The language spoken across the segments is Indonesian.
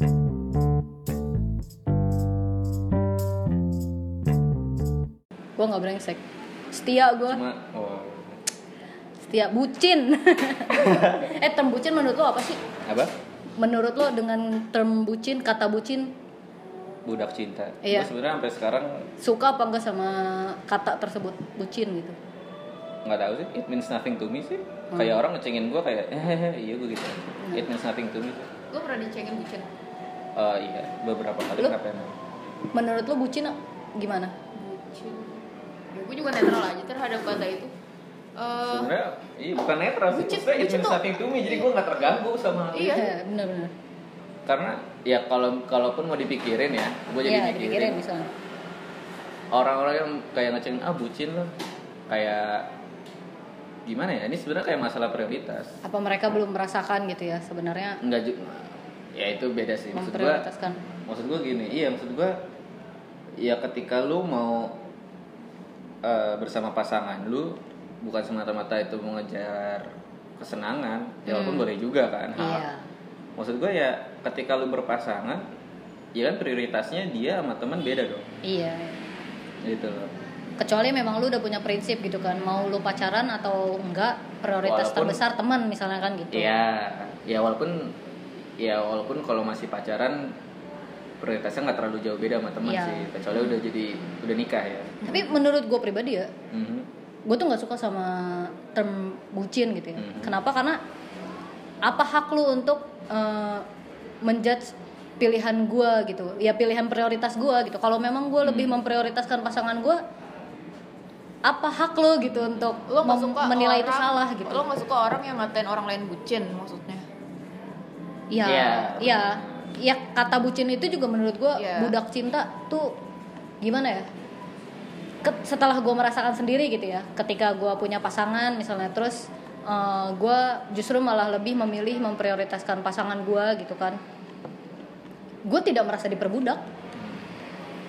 gue nggak brengsek. Setia gue cuma oh. Setia bucin. Eh term bucin menurut lo apa sih? Apa? Menurut lo dengan term bucin kata bucin? Budak cinta. Iya. Gua sebenarnya sampai sekarang suka apa enggak sama kata tersebut? Bucin gitu. Nggak tahu sih. It means nothing to me sih. Hmm. kayak orang ngecengin gue kayak eh iya gue gitu. It means nothing to me. Sih gue pernah dicengin bucin Eh, iya beberapa kali Lu? kenapa emang? Menurut lo bucin gimana? Bucin. Ya gue juga netral aja terhadap kata itu. Eh, sebenarnya iya bukan netral sih. Bucin- bucin tuh- nothing to me jadi gue nggak terganggu sama Iya. bener-bener karena ya kalau kalaupun mau dipikirin ya gue jadi Iya, mikirin. dipikirin misalnya. Orang-orang yang kayak ngecengin ah bucin loh kayak gimana ya? Ini sebenarnya kayak masalah prioritas. Apa mereka belum merasakan gitu ya sebenarnya? Enggak juga ya itu beda sih. Maksud gua maksud gua gini iya maksud gua ya ketika lu mau eh, bersama pasangan lu bukan semata-mata itu mengejar kesenangan ya walaupun boleh juga kan. Iya. Maksud gua ya ketika lu berpasangan ya kan prioritasnya dia sama teman beda dong. Iya. Gitu loh. Kecuali memang lu udah punya prinsip gitu kan mau lu pacaran atau enggak prioritas Walaupun- terbesar teman misalnya kan gitu. Iya, ya walaupun ya walaupun kalau masih pacaran prioritasnya nggak terlalu jauh beda sama teman Iya. sih, kecuali udah jadi udah nikah ya. tapi menurut gue pribadi ya Mhm. gue tuh nggak suka sama term bucin gitu ya Mhm. kenapa karena apa hak lu untuk eh, menjudge pilihan gue gitu ya pilihan prioritas gue gitu kalau memang gue lebih Hmm. memprioritaskan pasangan gue apa hak lo gitu untuk lo suka menilai orang, itu salah gitu lo nggak suka orang yang ngatain orang lain bucin maksudnya ya Iya. ya ya kata bucin itu juga menurut gue Iya. budak cinta tuh gimana ya Ket- setelah gue merasakan sendiri gitu ya ketika gue punya pasangan misalnya terus gue justru malah lebih memilih memprioritaskan pasangan gue gitu kan gue tidak merasa diperbudak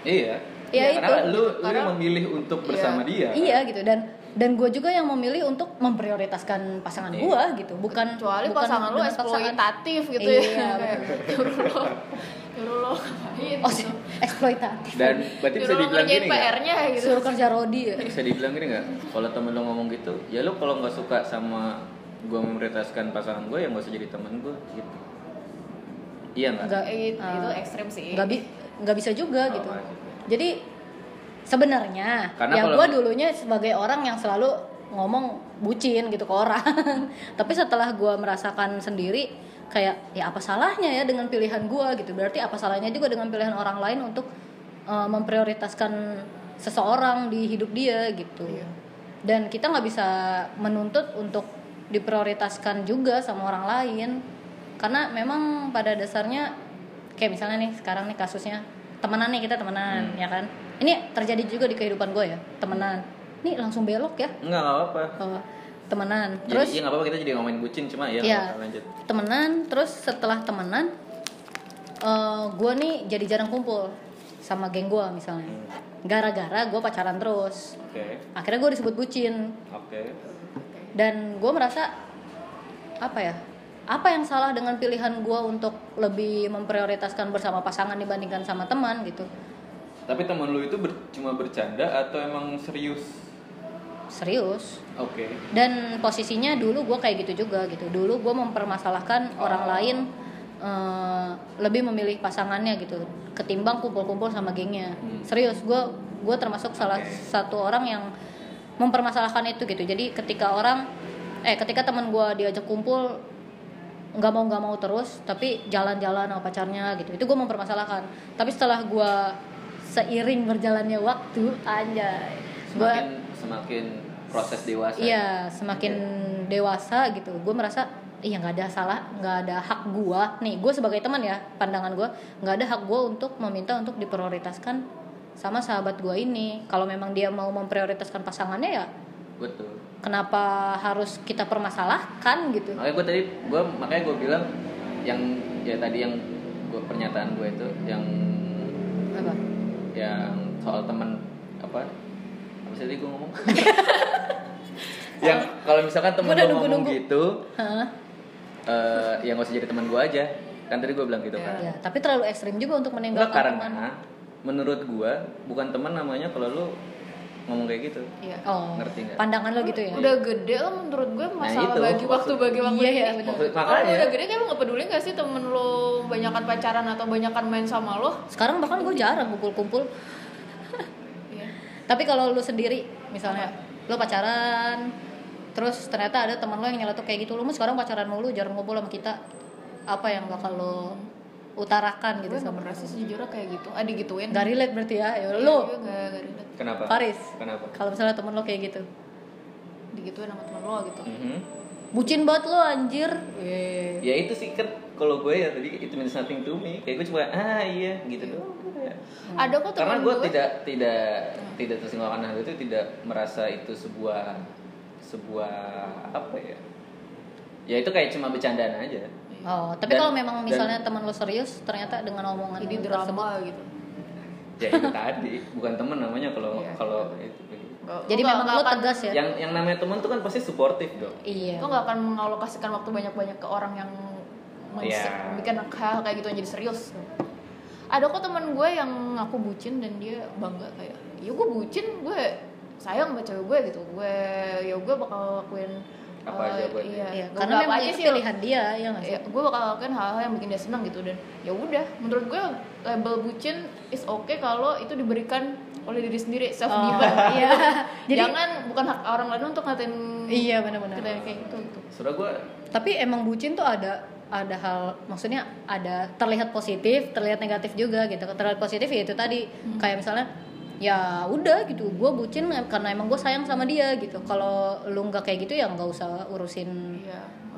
Iya. Ya, karena itu, lu gitu. lu Karena- memilih untuk bersama dia. kan? iya gitu dan dan gue juga yang memilih untuk memprioritaskan pasangan Iya. gue gitu bukan kecuali bukan pasangan paksaan. eksploitatif gitu Iya, ya nyuruh lo nyuruh lo ngapain oh gitu. eksploitatif Dan berarti bisa nyuruh dibilang gini nggak? PR-nya gitu suruh kerja rodi ya Bisa dibilang gini nggak? Kalau temen lo ngomong gitu, ya lo kalau nggak suka sama gue memprioritaskan pasangan gue ya nggak usah jadi teman gue gitu. Iya nggak? Nggak. Itu, itu Ah. ekstrem sih nggak bi nggak bisa juga Oh, gitu sih. jadi sebenarnya Karena ya gue dulunya sebagai orang yang selalu ngomong bucin gitu ke orang. Tapi setelah gue merasakan sendiri kayak ya apa salahnya ya dengan pilihan gue gitu. Berarti apa salahnya juga dengan pilihan orang lain untuk uh, memprioritaskan seseorang di hidup dia gitu. Iya. dan kita nggak bisa menuntut untuk diprioritaskan juga sama orang lain. Karena memang pada dasarnya kayak misalnya nih sekarang nih kasusnya temenan nih kita temenan Hmm. ya kan ini terjadi juga di kehidupan gue ya temenan. Nih langsung belok ya. Enggak nggak apa-apa. Oh, temenan. Jadi, terus iya nggak apa-apa kita jadi ngomongin bucin cuma ya apa-apa, lanjut. temenan terus setelah temenan gue nih jadi jarang kumpul sama geng gue misalnya. Gara-gara gue pacaran terus. Oke. akhirnya gue disebut bucin. Oke. dan gue merasa apa ya apa yang salah dengan pilihan gue untuk lebih memprioritaskan bersama pasangan dibandingkan sama teman gitu Tapi temen lu itu ber- cuma bercanda atau emang serius? serius. Oke. dan posisinya dulu gue kayak gitu juga gitu. Dulu gue mempermasalahkan orang lain eh, lebih memilih pasangannya gitu ketimbang kumpul-kumpul sama gengnya. Hmm. serius gue gue termasuk salah satu orang yang mempermasalahkan itu gitu. Jadi ketika orang eh ketika teman gue diajak kumpul nggak mau nggak mau terus tapi jalan-jalan sama pacarnya gitu. Itu gue mempermasalahkan. Tapi setelah gue seiring berjalannya waktu anjay Semakin semakin proses dewasa. Iya, semakin dewasa gitu. Gue merasa iya nggak ada salah, nggak ada hak gue. Nih, gue sebagai teman ya, pandangan gue nggak ada hak gue untuk meminta untuk diprioritaskan sama sahabat gue ini. Kalau memang dia mau memprioritaskan pasangannya ya, Betul. kenapa harus kita permasalahkan gitu? Makanya gue tadi gue makanya gue bilang yang ya tadi yang gue pernyataan gue itu yang Apa? Yang soal teman apa apa sih tadi gue ngomong yang kalau misalkan temen gue ngomong nunggu-nunggu. gitu Hah? eh ya nggak usah jadi teman gue aja kan tadi gue bilang gitu kan ya tapi terlalu ekstrim juga untuk enggak meninggalkan teman karena menurut gue bukan teman namanya kalau lu ngomong kayak gitu Iya. oh Ngerti nggak? pandangan lo gitu ya Udah gede lo menurut gue masalah itu, bagi waktu bagi waktu Iya, iya, benar. Maksud- Kalau makanya udah gede kayak lo gak peduli gak sih temen lo banyakan pacaran atau banyakan main sama lo? sekarang bahkan gue jarang kumpul-kumpul. Tapi kalau lu sendiri misalnya lu pacaran terus ternyata ada teman lo yang nyeletuk kayak gitu lu mah sekarang pacaran mulu jarang ngumpul sama kita apa yang bakal lo utarakan gitu Gue sama sih sejujurnya kayak gitu. Ah digituin. gak relate berarti ya ya Iya, relate. kenapa Faris kenapa kalau misalnya temen lo kayak gitu Digituin sama temen lo gitu. Mhm. bucin banget lo anjir Weh. ya itu sih kan kalau gue ya tadi itu means nothing to me kayak gue cuma ah iya gitu doang udah. Ada kok karena temen gue gue. tidak tidak tidak tersinggung akan hal itu tidak merasa itu sebuah sebuah apa ya ya itu kayak cuma bercandaan aja oh tapi kalau memang dan- misalnya teman lo serius ternyata dengan omongan Ini tersebut drama gitu. ya itu tadi bukan teman namanya kalau Iya. kalau itu Gak- jadi memang lo akan- tegas ya yang yang namanya teman tuh kan pasti suportif dong iya Lo gak akan mengalokasikan waktu banyak-banyak ke orang yang Iya. bikin hal kayak gitu yang jadi serius. Ada kok temen gue yang ngaku bucin dan dia bangga kayak, ya gue bucin, gue sayang sama cewek gue gitu. Gue ya gue bakal lakuin Apa eh, aja buat iya, Iya, karena memang apa aja itu sih, pilihan dia ya nggak sih ya, gue bakal lakukan hal-hal yang bikin dia senang gitu dan ya udah menurut gue label bucin is okay kalau itu diberikan oleh diri sendiri self Oh, given iya. Jadi- jangan bukan hak orang lain untuk ngatain iya benar-benar kayak gitu gitu Soalnya gue tapi emang bucin tuh ada ada hal maksudnya ada terlihat positif terlihat negatif juga gitu. Terlihat positif ya itu tadi. Kayak misalnya ya udah gitu gue bucin karena emang gue sayang sama dia gitu. Kalau lu nggak kayak gitu ya nggak usah urusin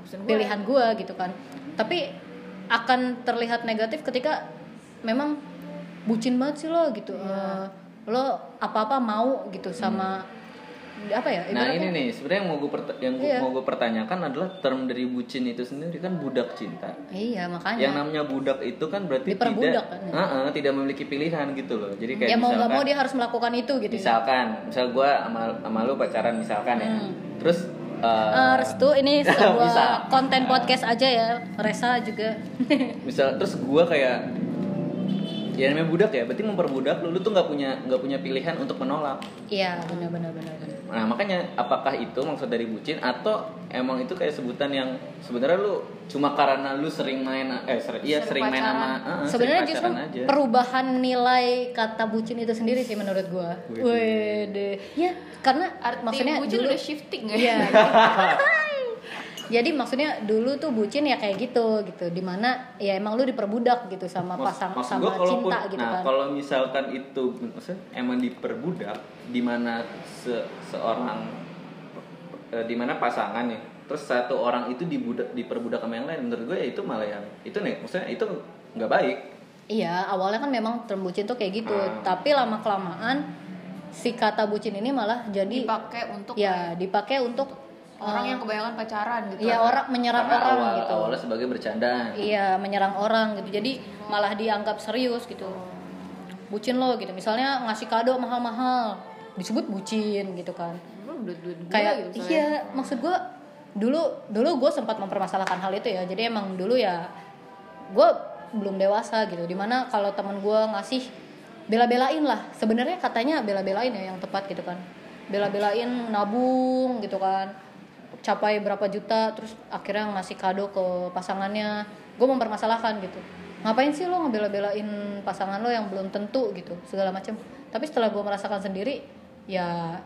maksud gue pilihan gue gitu kan. Tapi akan terlihat negatif ketika memang bucin banget sih lo gitu. Eh, lo apa apa mau gitu sama apa ya Nah ini nih sebenarnya yang mau gue yang Iya. mau gue pertanyakan adalah term dari bucin itu sendiri kan budak cinta. iya makanya Yang namanya budak itu kan berarti tidak, kan, ya? Heeh, tidak memiliki pilihan gitu loh. Jadi kayak ya mau nggak misalkan, mau dia harus melakukan itu gitu ya. misalkan, misal gue sama sama lu pacaran misalkan ya, terus eh, Eh, Restu ini sebuah konten podcast aja ya Resa juga misal terus gue kayak ya namanya budak ya, berarti memperbudak lu, lu tuh nggak punya nggak punya pilihan untuk menolak. iya benar benar benar benar. Nah makanya apakah itu maksud dari bucin atau emang itu kayak sebutan yang sebenarnya lu cuma karena lu sering main eh sering, iya Sering sering main sama sering sebenarnya justru aja. perubahan nilai kata bucin itu sendiri sih menurut gua Wih. Wede. ya karena arti maksudnya bucin dulu udah shifting ya Iya. Jadi maksudnya dulu tuh bucin ya kayak gitu gitu. Di mana ya emang lu diperbudak gitu sama pasang maksud sama gua kalaupun- cinta gitu nah, kan. kalau misalkan itu maksudnya emang diperbudak di mana se- seorang eh, di mana pasangan nih terus satu orang itu dibudak diperbudak sama yang lain menurut gue ya itu malah yang itu nih maksudnya itu nggak baik Iya, awalnya kan memang term bucin tuh kayak gitu. Ah. Tapi lama kelamaan si kata bucin ini malah jadi dipakai untuk ya dipakai untuk orang yang kebanyakan pacaran gitu Iya orang menyerang karena orang awal gitu. awalnya sebagai bercandaan Iya menyerang orang gitu. Jadi malah dianggap serius gitu. Bucin lo gitu. Misalnya ngasih kado mahal-mahal disebut bucin gitu kan. Lu duit duit gue Kayak gitu iya maksud gue dulu dulu gue sempat mempermasalahkan hal itu ya. Jadi emang dulu ya gue belum dewasa gitu. Di mana kalau teman gue ngasih bela-belain lah. Sebenarnya katanya bela-belain ya yang tepat gitu kan. Bela-belain nabung gitu kan capai berapa juta terus akhirnya ngasih kado ke pasangannya. Gue mempermasalahkan gitu. Ngapain sih lo ngebela-belain pasangan lo yang belum tentu gitu segala macam tapi setelah gue merasakan sendiri ya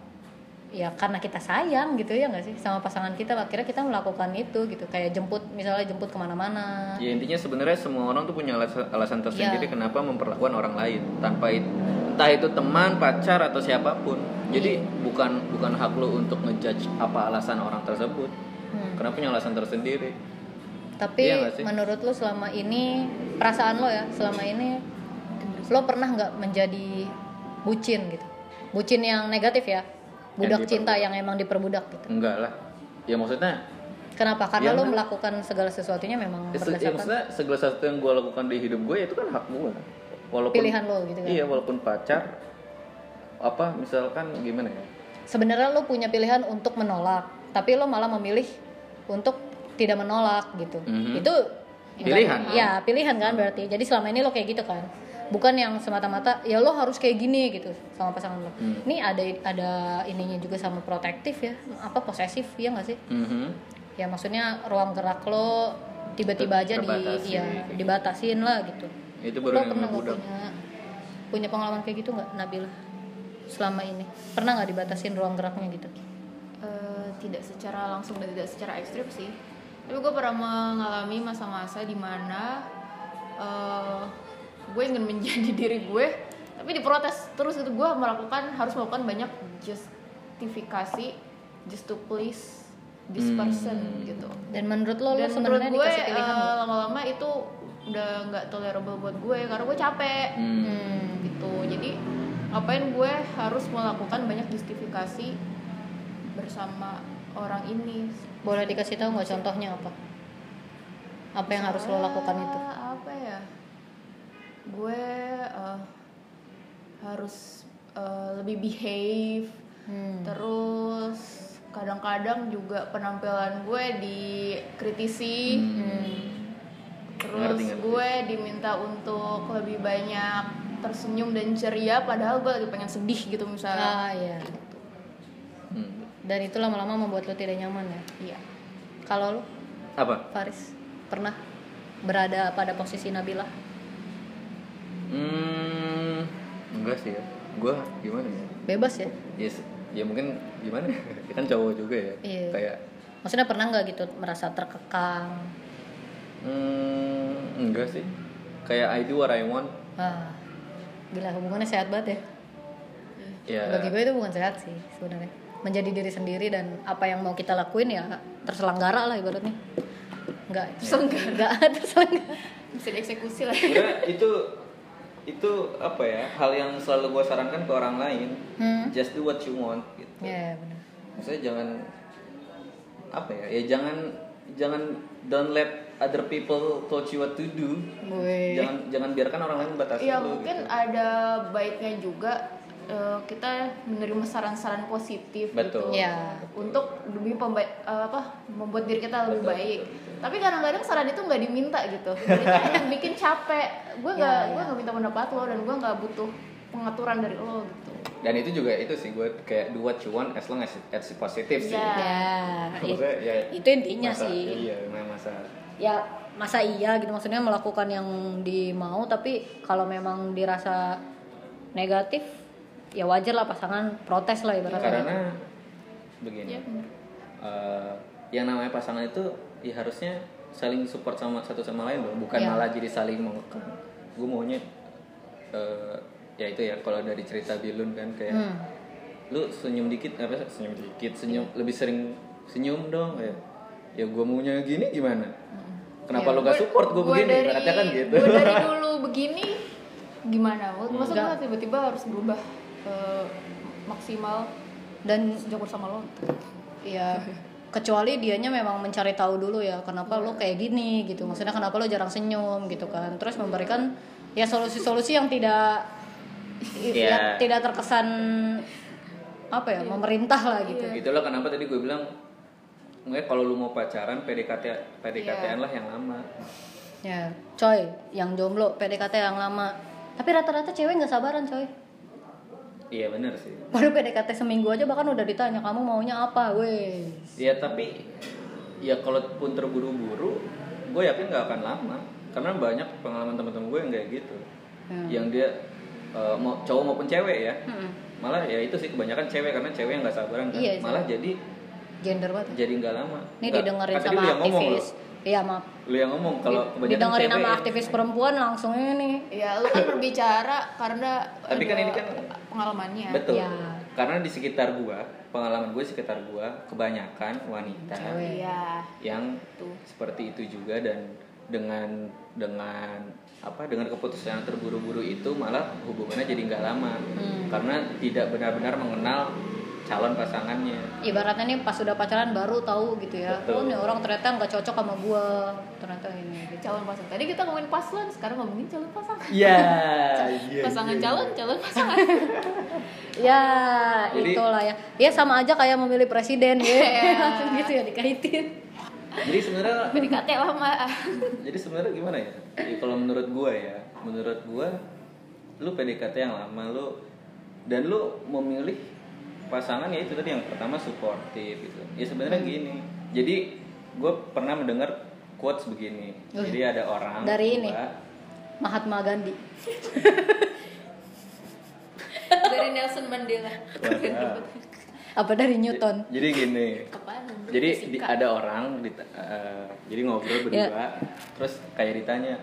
ya karena kita sayang gitu ya nggak sih sama pasangan kita akhirnya kita melakukan itu gitu. Kayak jemput misalnya jemput ke mana-mana. Ya intinya sebenarnya semua orang tuh punya alasan, alasan tersendiri Iya. kenapa memperlakukan orang lain tanpa it- entah itu teman, pacar atau siapa pun. Jadi bukan bukan hak lo untuk ngejudge apa alasan orang tersebut. Hmm. Karena punya alasan tersendiri. tapi Iya menurut lo selama ini perasaan lo ya selama ini lo pernah nggak menjadi bucin gitu bucin yang negatif ya budak diperbudak. cinta yang emang diperbudak gitu Enggak lah. Ya maksudnya Kenapa? Karena Ya, lo melakukan segala sesuatunya memang ya, se- ya berdasarkan maksudnya segala sesuatu yang gue lakukan di hidup gue itu kan hak gue. Walaupun pilihan lo gitu kan. Iya, walaupun pacar apa misalkan gimana ya? Sebenarnya lo punya pilihan untuk menolak, tapi lo malah memilih untuk tidak menolak gitu. Mhm. Itu Pilihan. Iya, pilihan kan berarti. Jadi selama ini lo kayak gitu kan. Bukan yang semata-mata ya lo harus kayak gini gitu sama pasangan lo. Hmm. Ini ada ada ininya juga sama protektif ya. Apa posesif ya nggak sih? Mhm. Ya maksudnya ruang gerak lo tiba-tiba aja di ya dibatasin lah gitu. Itu Lo baru yang pernah namanya nggak budak. punya punya pengalaman kayak gitu nggak Nabila? Selama ini pernah nggak dibatasin ruang geraknya gitu? Eh, tidak secara langsung dan tidak secara ekstrim sih tapi gue pernah mengalami masa-masa di mana eh gue ingin menjadi diri gue tapi diprotes terus itu gue melakukan harus melakukan banyak justifikasi just to please this Hmm. person gitu Dan menurut lo lo dan menurut sebenarnya gue dikasih pilihan eh, lama-lama itu udah nggak tolerable buat gue karena gue capek Hmm. Hmm. gitu jadi ngapain gue harus melakukan banyak justifikasi bersama orang ini Boleh dikasih tahu nggak contohnya apa? Apa yang harus lo lakukan itu? Apa ya gue eh, harus eh, lebih behave Hmm. terus kadang-kadang juga penampilan gue dikritisi Hmm. Terus Ngerti, ngerti. gue diminta untuk lebih banyak tersenyum dan ceria padahal gue lagi pengen sedih gitu misalnya Ah iya. Hmm. Dan itu lama-lama membuat lo tidak nyaman ya. iya Kalau lo, Apa? Faris, pernah berada pada posisi Nabila? Hmm. Enggak sih ya. Gua gimana ya? Bebas ya? Yes. Ya mungkin gimana? ya kan cowok juga ya. Iya. Kayak Maksudnya pernah nggak gitu merasa terkekang? Hmm, enggak sih. Kayak I do what I want. Wah, gila hubungannya sehat banget ya. Ya. Bagi gue itu bukan sehat sih sebenarnya. Menjadi diri sendiri dan apa yang mau kita lakuin ya terselenggara lah ibaratnya. Enggak, Terselenggara. enggak terselenggara. bisa dieksekusi lah Sebenarnya itu itu apa ya hal yang selalu gue sarankan ke orang lain Hmm. just do what you want gitu Ya benar. maksudnya jangan apa ya ya jangan jangan don't let other people tell you what to do jangan jangan biarkan orang lain membatasi ya lu mungkin gitu. ada baiknya juga eh, kita menerima saran-saran positif Betul. gitu Ya. untuk lebih pemba- eh, apa membuat diri kita lebih Betul, baik betul, betul. tapi kadang-kadang saran itu nggak diminta gitu Jadi kayak bikin capek gue nggak Ya, gue ya. nggak minta pendapat lo dan gue nggak butuh pengaturan dari lo gitu dan itu juga itu sih gue kayak do what you want as long as it's positive sih Ya. Ya, it- Maksudnya ya itu intinya masa- sih. iya memang masa ya masa iya gitu. Maksudnya melakukan yang dimau tapi kalau memang dirasa negatif ya wajar lah pasangan protes lah ibaratnya. Karena begini ya eh, yang namanya pasangan itu ya harusnya saling support sama satu sama lain dong bukan Iya. malah jadi saling mengekang gue maunya eh, ya itu ya kalau dari cerita Bilun kan kayak Hmm. lu senyum dikit apa senyum dikit senyum lebih sering senyum dong kayak ya gue maunya gini gimana kenapa Ya, lu gak support? Gue begini dari, ibaratnya kan gitu. gue dari dulu begini gimana? Masa gue Enggak. tiba-tiba harus berubah eh, maksimal dan sejak bersama lo. Ya kecuali dianya memang mencari tahu dulu ya kenapa lo kayak gini gitu. Maksudnya kenapa lo jarang senyum gitu kan. Terus memberikan ya solusi-solusi yang tidak Iya. ya, tidak terkesan apa ya memerintah lah gitu. Itulah kenapa tadi gue bilang Nggak, kalau lu mau pacaran PDKT PDKT-an lah yang lama. Ya coy yang jomblo PDKT yang lama. Tapi rata-rata cewek nggak sabaran coy. Iya bener sih. Baru PDKT seminggu aja bahkan udah ditanya kamu maunya apa? Weh Ya tapi ya kalaupun terburu-buru, gue yakin nggak akan lama. Karena banyak pengalaman teman-teman gue yang kayak gitu, Hmm. yang dia eh, mau cowok maupun cewek ya, Mm-mm. malah ya itu sih kebanyakan cewek karena cewek yang nggak sabaran kan, Iya, malah jadi gender banget jadi nggak lama. ini Nggak, didengerin kan sama aktivis iya maaf Lu, yang ngomong kalau Di- kebanyakan didengerin sama ya. aktivis perempuan langsung ini ya lu kan berbicara karena Tapi kan ini kan pengalamannya Betul. Ya. Karena di sekitar gua, pengalaman gue sekitar gua kebanyakan wanita Cewek. iya yang tuh seperti itu juga dan dengan dengan apa dengan keputusan yang terburu-buru itu malah hubungannya jadi nggak lama Hmm. karena tidak benar-benar mengenal calon pasangannya. Ibaratnya nih pas udah pacaran baru tahu gitu ya. Betul. oh nih orang ternyata nggak cocok sama gua. Ternyata ini gitu. calon pasangan. Tadi kita ngomongin paslon sekarang ngomongin calon pasangan. Iya, pasangan calon calon pasangan. Ya Jadi- itulah ya. Ya sama aja kayak memilih presiden ya. Langsung gitu ya dikaitin. Jadi sebenarnya PDKT lama jadi sebenarnya gimana ya? Ya, kalau menurut gua ya menurut gua lu PDKT yang lama lu dan lu memilih pasangan ya itu tadi yang pertama suportif gitu. Ya sebenarnya gini. Jadi gue pernah mendengar quotes begini. Wih. jadi ada orang Dari ini? gua- Mahatma Gandhi. Dari Nelson Mandela. Apa dari Newton? jadi gini. Apaan? jadi di- ada orang di, eh, jadi ngobrol berdua Ya. terus kayak ditanya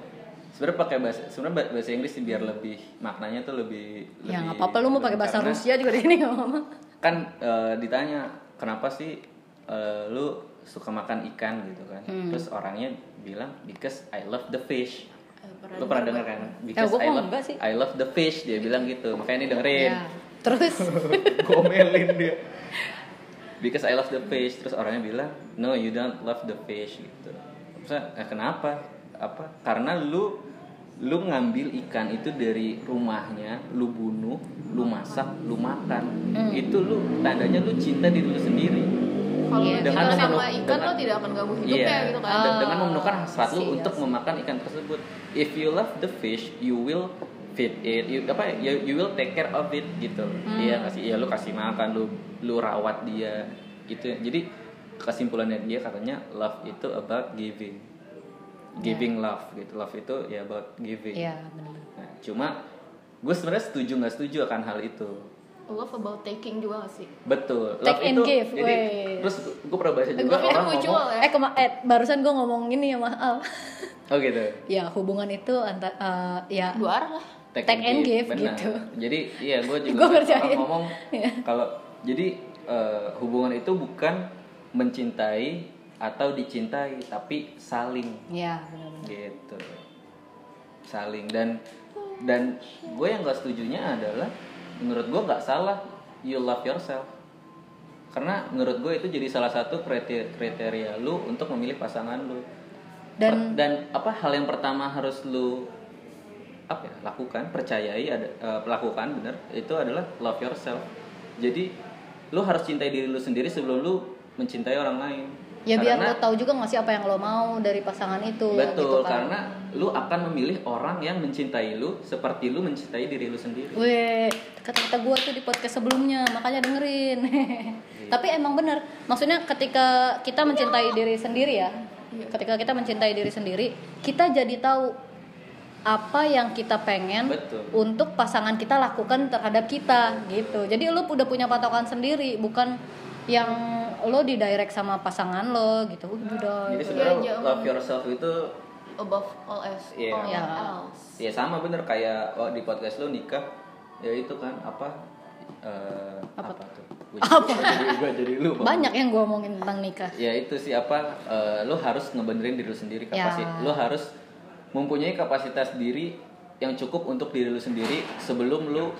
sebenarnya pakai bahasa sebenarnya ba- bahasa Inggris sih biar lebih maknanya tuh lebih ya lebih- nggak apa-apa lu mau pakai bahasa Rusia juga di sini nggak apa-apa kan eh, ditanya kenapa sih eh, lu suka makan ikan? gitu kan. Hmm. terus orangnya bilang because I love the fish. Eh, pernah lu pernah dengar kan? because gua I love sih. I love the fish. Dia bilang gitu. Makanya ini dengerin. Ya terus? Gomelin dia. Because I love the fish. Terus orangnya bilang no you don't love the fish. Gitu. Maksudnya, eh, kenapa? Apa? Karena lu lu ngambil ikan itu dari rumahnya lu bunuh lu masak lu makan Hmm. itu lu tandanya lu cinta diri lu sendiri kalau Iya, lu dengan cinta sama ikan dengan- lo tidak akan ganggu hidupnya Iya, gitu kan dan Ah, dengan memenuhkan hasrat lu iya untuk sih. memakan ikan tersebut. If you love the fish, you will feed it. You, apa ya? You, you will take care of it gitu. Hmm. Iya kasih, iya lu kasih makan, lu lu rawat dia gitu. Jadi kesimpulannya dia katanya love itu about giving, giving love gitu. Love itu ya about giving. ya benar Nah, cuma gue sebenarnya setuju nggak setuju akan hal itu. love about taking juga gak sih Betul. Take and give, Jadi weh. terus gue pernah baca Eh, juga gue orang mutual ngomong. ya eh kema eh, barusan gue ngomong ini ya maaf Oh gitu. ya hubungan itu antara ya dua arah lah Take and give, benar. gitu. Jadi iya gue juga Gua orang ngerjain. ngomong Iya. kalau jadi eh, hubungan itu bukan mencintai atau dicintai tapi saling. Ya benar-benar. Gitu. Saling. Dan dan gue yang gak setujunya adalah menurut gue nggak salah you love yourself. Karena menurut gue itu jadi salah satu kriteria, kriteria lu untuk memilih pasangan lu. Dan- Per- dan apa hal yang pertama harus lu apa ya lakukan percayai ada eh, lakukan bener itu adalah love yourself. Jadi lu harus cintai diri lu sendiri sebelum lu mencintai orang lain ya biar Karena- lo tahu juga nggak sih apa yang lo mau dari pasangan itu Betul, gitu kan. karena lu akan memilih orang yang mencintai lu seperti lu mencintai diri lu sendiri. Weh, kata-kata gue tuh di podcast sebelumnya, makanya dengerin. Tapi emang bener, maksudnya ketika kita mencintai diri sendiri ya, Iya. ketika kita mencintai diri sendiri, kita jadi tahu apa yang kita pengen Betul. untuk pasangan kita lakukan terhadap kita gitu. Jadi lu udah punya patokan sendiri, bukan yang lo di direct sama pasangan lo gitu. Udah. Jadi sebenarnya Iya, love yourself itu above all else Iya. all Iya. else ya sama bener kayak oh, di podcast lu nikah ya itu kan apa eh, Apa apa, tuh? Gua, Apa? gua jadi gua jadi lu. Bang. banyak yang gue omongin tentang nikah. Ya itu sih apa eh, lu harus ngebenerin diri lu sendiri kapasitas. Ya. Lu harus mempunyai kapasitas diri yang cukup untuk diri lu sendiri sebelum lu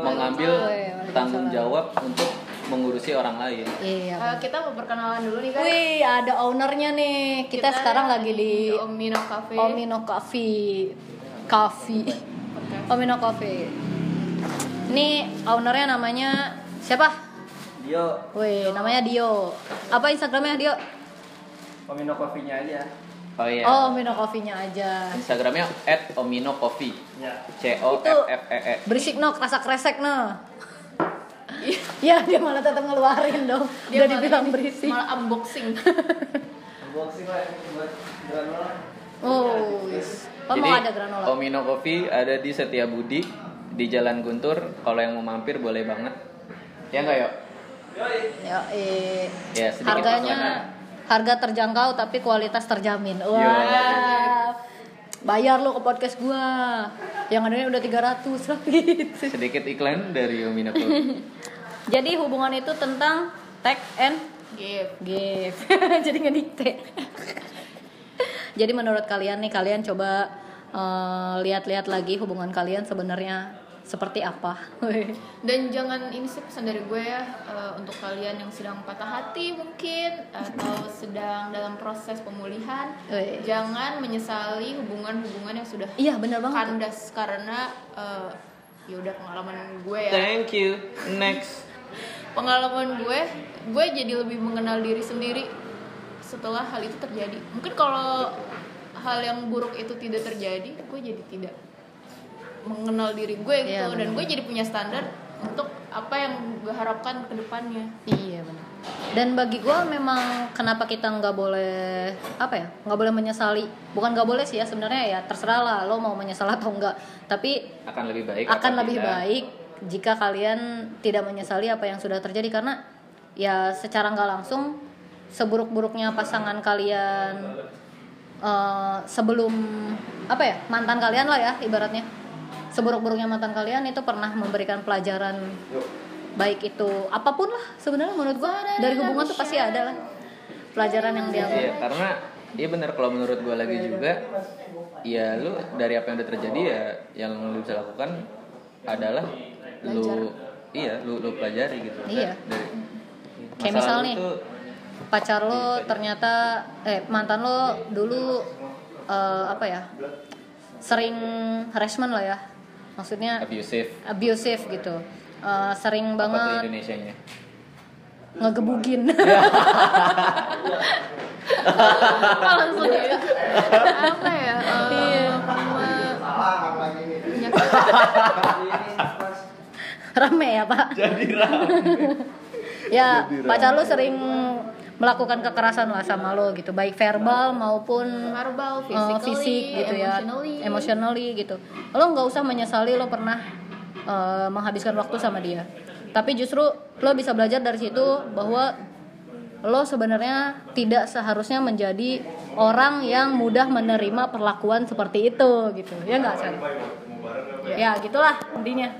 mengambil tanggung jawab untuk mengurusi orang lain. Iya. Eh, kita mau perkenalan dulu nih guys Wih, ada ownernya nih. Kita, sekarang lagi di Omino Cafe Omino Coffee. Coffee. Podcast. Omino Coffee. Ini ownernya namanya siapa? Dio, Wih, namanya Dio. Apa Instagramnya Dio? Omino coffee-nya aja. oh iya. Oh, Omino Coffee-nya aja. Instagramnya @ominocoffee. Ya. C O F F E E. Berisik no, kerasa kresek no. ya dia malah tetap ngeluarin dong. Dia Udah malah dibilang ini, berisik. malah unboxing Unboxing lah buat granola. Oh, yes. Oh, mau ada granola. Omino Coffee ada di Setiabudi di Jalan Guntur. Kalau yang mau mampir boleh banget. Ya enggak yuk? Ya, eh, Ya, harganya iklan. harga terjangkau tapi kualitas terjamin. Wah. Yo. Bayar lo ke podcast gua. Yang adanya udah 300 lah gitu. Sedikit iklan dari Coffee. Jadi hubungan itu tentang take and give give. Jadi ngedikte. Jadi menurut kalian nih kalian coba eh, lihat-lihat lagi hubungan kalian sebenarnya seperti apa. dan jangan ini sih pesan dari gue ya eh, untuk kalian yang sedang patah hati mungkin atau sedang dalam proses pemulihan jangan menyesali hubungan-hubungan yang sudah Iya bener banget. kandas karena eh, ya udah pengalaman gue ya Thank you. Next. pengalaman gue gue jadi lebih mengenal diri sendiri setelah hal itu terjadi mungkin kalau hal yang buruk itu tidak terjadi gue jadi tidak mengenal diri gue gitu Iya, dan gue jadi punya standar untuk apa yang gue harapkan ke depannya Iya benar. Dan bagi gua memang kenapa kita nggak boleh apa ya nggak boleh menyesali. Bukan nggak boleh sih ya sebenarnya ya terserah lah lo mau menyesal atau enggak. Tapi akan lebih baik akan lebih apabila- baik jika kalian tidak menyesali apa yang sudah terjadi karena ya secara nggak langsung seburuk-buruknya pasangan kalian eh, sebelum apa ya mantan kalian lah ya ibaratnya seburuk-buruknya mantan kalian itu pernah memberikan pelajaran baik itu apa pun lah sebenarnya menurut gua. Dari hubungan tuh pasti ada lah. Pelajaran yang dia Iya, karena iya benar kalau menurut gue lagi juga ya lu dari apa yang udah terjadi ya yang lu bisa lakukan adalah lu iya lu lu pelajari gitu. Iya. dari Kayak misal nih, tuh pacar lo ternyata eh mantan lo dulu eh, apa ya sering harassment lah ya maksudnya abusive. abusive gitu. Eh, sering apa tuh banget Indonesia nya ngegebugin langsung ya? Apa ya? Me- rame ya pak? Jadi rame. Ya pacar lo sering melakukan kekerasan lah sama lo gitu. Baik verbal maupun verbal, physically, fisik gitu ya. emotionally. emotionally gitu. Lo nggak usah menyesali lo pernah eh, menghabiskan waktu sama dia. Tapi justru lo bisa belajar dari situ bahwa lo sebenarnya tidak seharusnya menjadi orang yang mudah menerima perlakuan seperti itu gitu. Ya nggak sih ya gitulah intinya.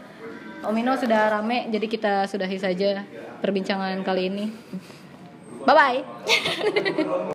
Omino sudah rame jadi kita sudahi saja perbincangan kali ini bye bye